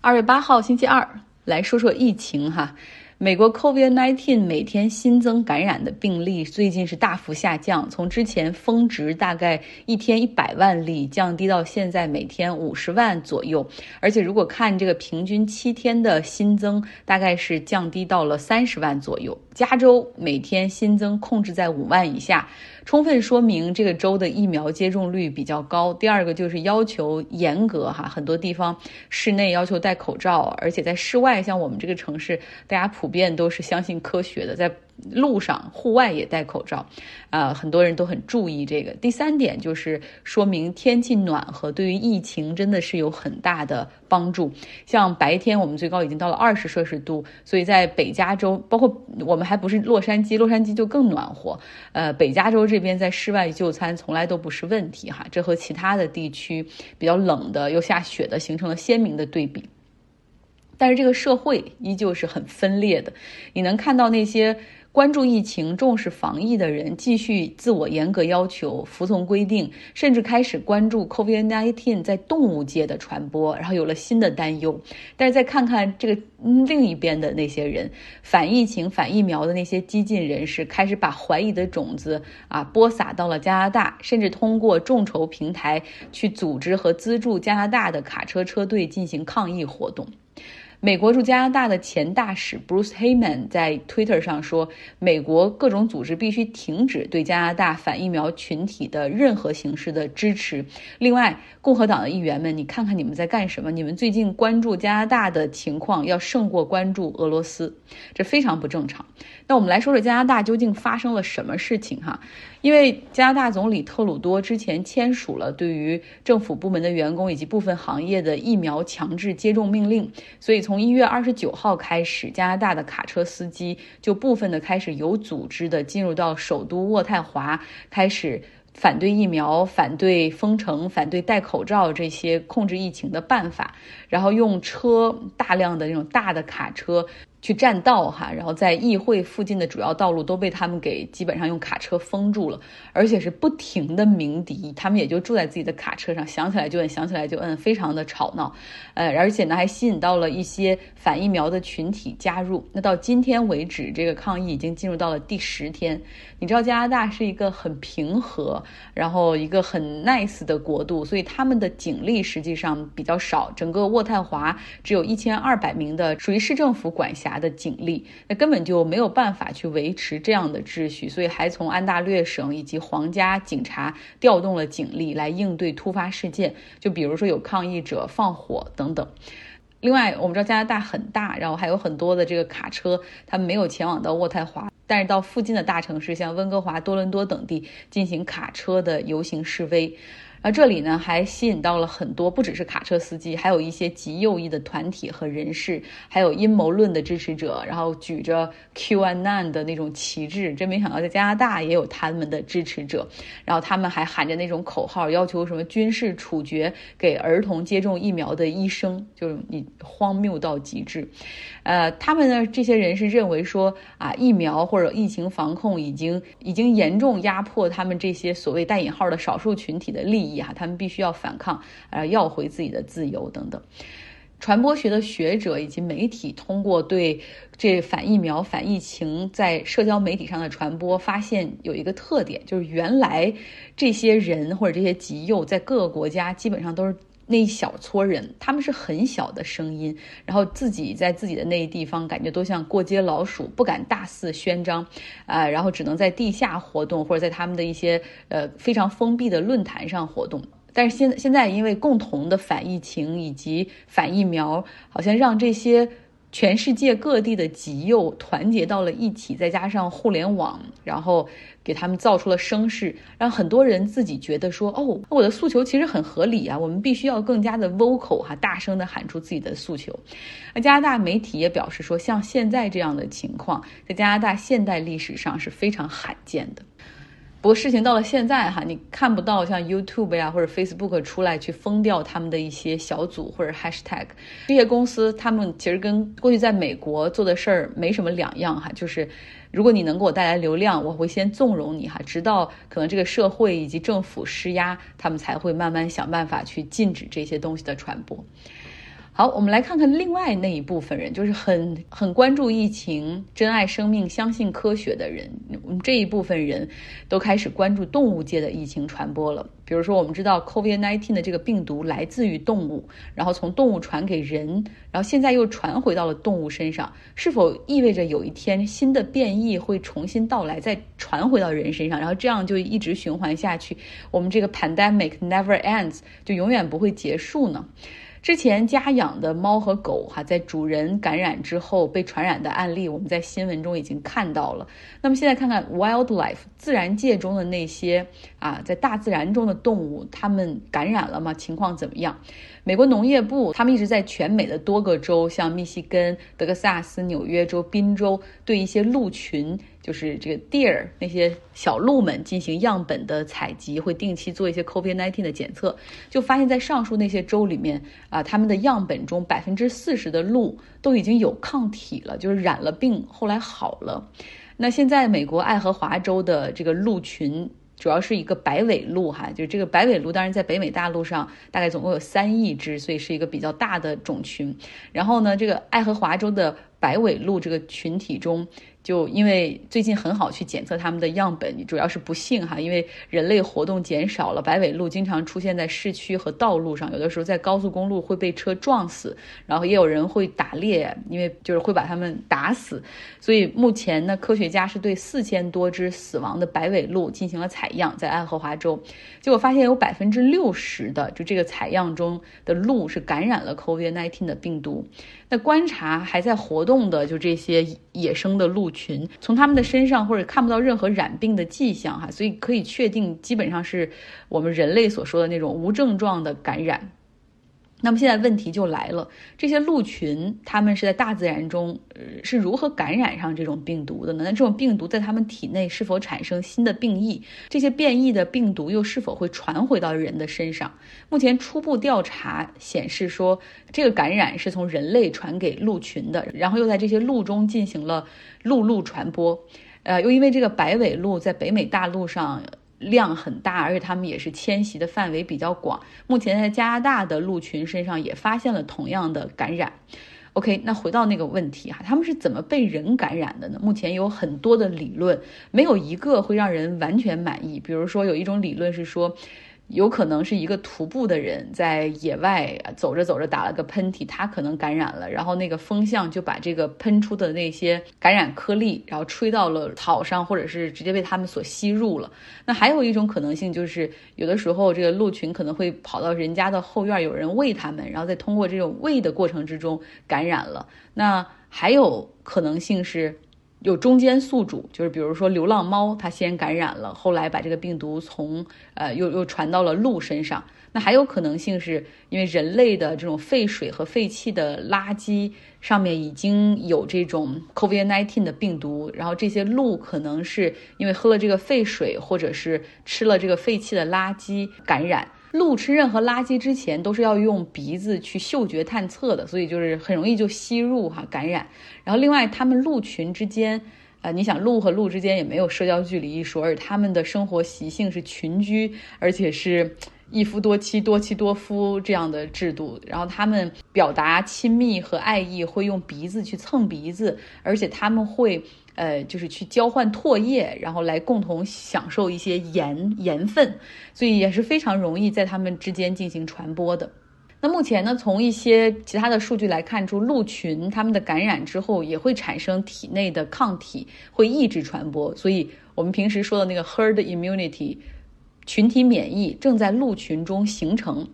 二月八号星期二，来说说疫情哈。美国 COVID-19 每天新增感染的病例最近是大幅下降，从之前峰值大概一天一百万例，降低到现在每天五十万左右。而且如果看这个平均七天的新增，大概是降低到了三十万左右。加州每天新增控制在五万以下，充分说明这个州的疫苗接种率比较高。第二个就是要求严格哈，很多地方室内要求戴口罩，而且在室外，像我们这个城市，大家普普遍都是相信科学的，在。路上、户外也戴口罩，啊，很多人都很注意这个。第三点就是说明天气暖和对于疫情真的是有很大的帮助。像白天我们最高已经到了二十摄氏度，所以在北加州，包括我们还不是洛杉矶，洛杉矶就更暖和。呃，北加州这边在室外就餐从来都不是问题哈，这和其他的地区比较冷的又下雪的形成了鲜明的对比。但是这个社会依旧是很分裂的，你能看到那些。关注疫情、重视防疫的人继续自我严格要求、服从规定，甚至开始关注 COVID-19 在动物界的传播，然后有了新的担忧。但是再看看这个另一边的那些人，反疫情、反疫苗的那些激进人士，开始把怀疑的种子啊播撒到了加拿大，甚至通过众筹平台去组织和资助加拿大的卡车车队进行抗议活动。美国驻加拿大的前大使 Bruce Heyman 在 Twitter 上说：“美国各种组织必须停止对加拿大反疫苗群体的任何形式的支持。”另外，共和党的议员们，你看看你们在干什么？你们最近关注加拿大的情况要胜过关注俄罗斯，这非常不正常。那我们来说说加拿大究竟发生了什么事情哈？因为加拿大总理特鲁多之前签署了对于政府部门的员工以及部分行业的疫苗强制接种命令，所以从一月二十九号开始，加拿大的卡车司机就部分的开始有组织的进入到首都渥太华，开始反对疫苗、反对封城、反对戴口罩这些控制疫情的办法，然后用车大量的那种大的卡车。去占道哈，然后在议会附近的主要道路都被他们给基本上用卡车封住了，而且是不停的鸣笛，他们也就住在自己的卡车上，想起来就摁，想起来就摁，非常的吵闹，呃，而且呢还吸引到了一些反疫苗的群体加入。那到今天为止，这个抗议已经进入到了第十天。你知道加拿大是一个很平和，然后一个很 nice 的国度，所以他们的警力实际上比较少，整个渥太华只有一千二百名的属于市政府管辖。的警力，那根本就没有办法去维持这样的秩序，所以还从安大略省以及皇家警察调动了警力来应对突发事件，就比如说有抗议者放火等等。另外，我们知道加拿大很大，然后还有很多的这个卡车，他们没有前往到渥太华，但是到附近的大城市，像温哥华、多伦多等地进行卡车的游行示威。而这里呢，还吸引到了很多，不只是卡车司机，还有一些极右翼的团体和人士，还有阴谋论的支持者，然后举着 QAnon 的那种旗帜。真没想到，在加拿大也有他们的支持者。然后他们还喊着那种口号，要求什么军事处决给儿童接种疫苗的医生，就是你荒谬到极致。呃，他们呢，这些人是认为说啊，疫苗或者疫情防控已经已经严重压迫他们这些所谓带引号的少数群体的利益。啊，他们必须要反抗，呃，要回自己的自由等等。传播学的学者以及媒体通过对这反疫苗、反疫情在社交媒体上的传播，发现有一个特点，就是原来这些人或者这些极右在各个国家基本上都是那一小撮人，他们是很小的声音，然后自己在自己的那一地方感觉都像过街老鼠，不敢大肆宣张，啊，然后只能在地下活动或者在他们的一些呃非常封闭的论坛上活动。但是现现在因为共同的反疫情以及反疫苗，好像让这些全世界各地的极右团结到了一起，再加上互联网，然后给他们造出了声势，让很多人自己觉得说：“哦，我的诉求其实很合理啊，我们必须要更加的 vocal 哈，大声的喊出自己的诉求。”那加拿大媒体也表示说，像现在这样的情况，在加拿大现代历史上是非常罕见的。不过事情到了现在哈，你看不到像 YouTube 呀或者 Facebook 出来去封掉他们的一些小组或者 Hashtag，这些公司他们其实跟过去在美国做的事儿没什么两样哈，就是如果你能给我带来流量，我会先纵容你哈，直到可能这个社会以及政府施压，他们才会慢慢想办法去禁止这些东西的传播。好，我们来看看另外那一部分人，就是很很关注疫情、珍爱生命、相信科学的人。我们这一部分人都开始关注动物界的疫情传播了。比如说，我们知道 COVID-19 的这个病毒来自于动物，然后从动物传给人，然后现在又传回到了动物身上，是否意味着有一天新的变异会重新到来，再传回到人身上，然后这样就一直循环下去？我们这个 pandemic never ends，就永远不会结束呢？之前家养的猫和狗哈，在主人感染之后被传染的案例，我们在新闻中已经看到了。那么现在看看 wildlife 自然界中的那些啊，在大自然中的动物，它们感染了吗？情况怎么样？美国农业部他们一直在全美的多个州，像密西根、德克萨斯、纽约州、宾州，对一些鹿群。就是这个 deer 那些小鹿们进行样本的采集，会定期做一些 COVID-19 的检测，就发现，在上述那些州里面啊，他们的样本中百分之四十的鹿都已经有抗体了，就是染了病后来好了。那现在美国爱荷华州的这个鹿群。主要是一个白尾鹿哈，就这个白尾鹿，当然在北美大陆上大概总共有三亿只，所以是一个比较大的种群。然后呢，这个爱荷华州的白尾鹿这个群体中。就因为最近很好去检测它们的样本，主要是不幸哈，因为人类活动减少了，白尾鹿经常出现在市区和道路上，有的时候在高速公路会被车撞死，然后也有人会打猎，因为就是会把它们打死。所以目前呢，科学家是对四千多只死亡的白尾鹿进行了采样，在爱荷华州，结果发现有百分之六十的就这个采样中的鹿是感染了 COVID-19 的病毒。那观察还在活动的就这些野生的鹿群，从他们的身上或者看不到任何染病的迹象哈，所以可以确定基本上是我们人类所说的那种无症状的感染。那么现在问题就来了，这些鹿群它们是在大自然中，呃，是如何感染上这种病毒的呢？那这种病毒在它们体内是否产生新的病异？这些变异的病毒又是否会传回到人的身上？目前初步调查显示说，这个感染是从人类传给鹿群的，然后又在这些鹿中进行了鹿鹿传播。呃，又因为这个白尾鹿在北美大陆上。量很大，而且它们也是迁徙的范围比较广。目前在加拿大的鹿群身上也发现了同样的感染。OK，那回到那个问题哈，他们是怎么被人感染的呢？目前有很多的理论，没有一个会让人完全满意。比如说，有一种理论是说。有可能是一个徒步的人在野外走着走着打了个喷嚏，他可能感染了，然后那个风向就把这个喷出的那些感染颗粒，然后吹到了草上，或者是直接被他们所吸入了。那还有一种可能性就是，有的时候这个鹿群可能会跑到人家的后院，有人喂它们，然后再通过这种喂的过程之中感染了。那还有可能性是。有中间宿主，就是比如说流浪猫，它先感染了，后来把这个病毒从呃又又传到了鹿身上。那还有可能性是因为人类的这种废水和废弃的垃圾上面已经有这种 COVID-19 的病毒，然后这些鹿可能是因为喝了这个废水，或者是吃了这个废弃的垃圾感染。鹿吃任何垃圾之前都是要用鼻子去嗅觉探测的，所以就是很容易就吸入哈感染。然后另外，它们鹿群之间，呃，你想鹿和鹿之间也没有社交距离一说，而它们的生活习性是群居，而且是一夫多妻、多妻多夫这样的制度。然后它们表达亲密和爱意会用鼻子去蹭鼻子，而且它们会。呃，就是去交换唾液，然后来共同享受一些盐盐分，所以也是非常容易在它们之间进行传播的。那目前呢，从一些其他的数据来看出，鹿群它们的感染之后也会产生体内的抗体，会抑制传播。所以我们平时说的那个 herd immunity，群体免疫正在鹿群中形成。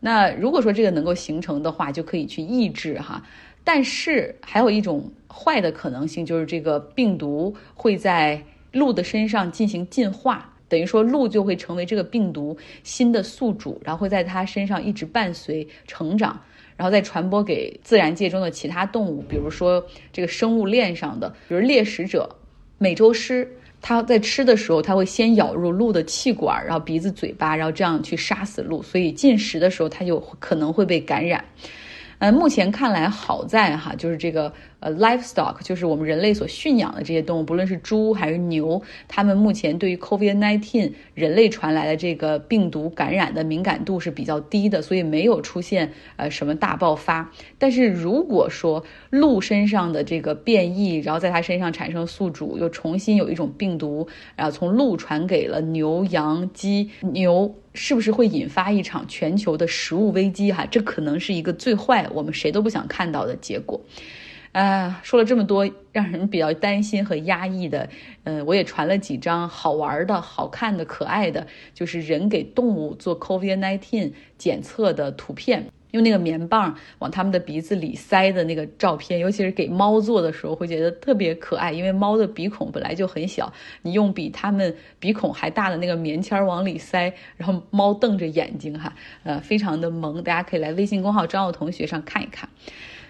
那如果说这个能够形成的话，就可以去抑制哈。但是还有一种坏的可能性，就是这个病毒会在鹿的身上进行进化，等于说鹿就会成为这个病毒新的宿主，然后会在它身上一直伴随成长，然后再传播给自然界中的其他动物，比如说这个生物链上的，比如猎食者美洲狮，它在吃的时候，它会先咬入鹿的气管，然后鼻子、嘴巴，然后这样去杀死鹿，所以进食的时候它就可能会被感染。呃，目前看来好在哈，就是这个呃，livestock，就是我们人类所驯养的这些动物，不论是猪还是牛，它们目前对于 COVID-19 人类传来的这个病毒感染的敏感度是比较低的，所以没有出现呃什么大爆发。但是如果说鹿身上的这个变异，然后在它身上产生宿主，又重新有一种病毒，然后从鹿传给了牛、羊、鸡、牛。是不是会引发一场全球的食物危机？哈，这可能是一个最坏，我们谁都不想看到的结果。啊，说了这么多让人比较担心和压抑的，嗯，我也传了几张好玩的、好看的、可爱的，就是人给动物做 COVID-19 检测的图片。用那个棉棒往他们的鼻子里塞的那个照片，尤其是给猫做的时候，会觉得特别可爱，因为猫的鼻孔本来就很小，你用比它们鼻孔还大的那个棉签往里塞，然后猫瞪着眼睛哈，呃，非常的萌，大家可以来微信公号张奥同学上看一看。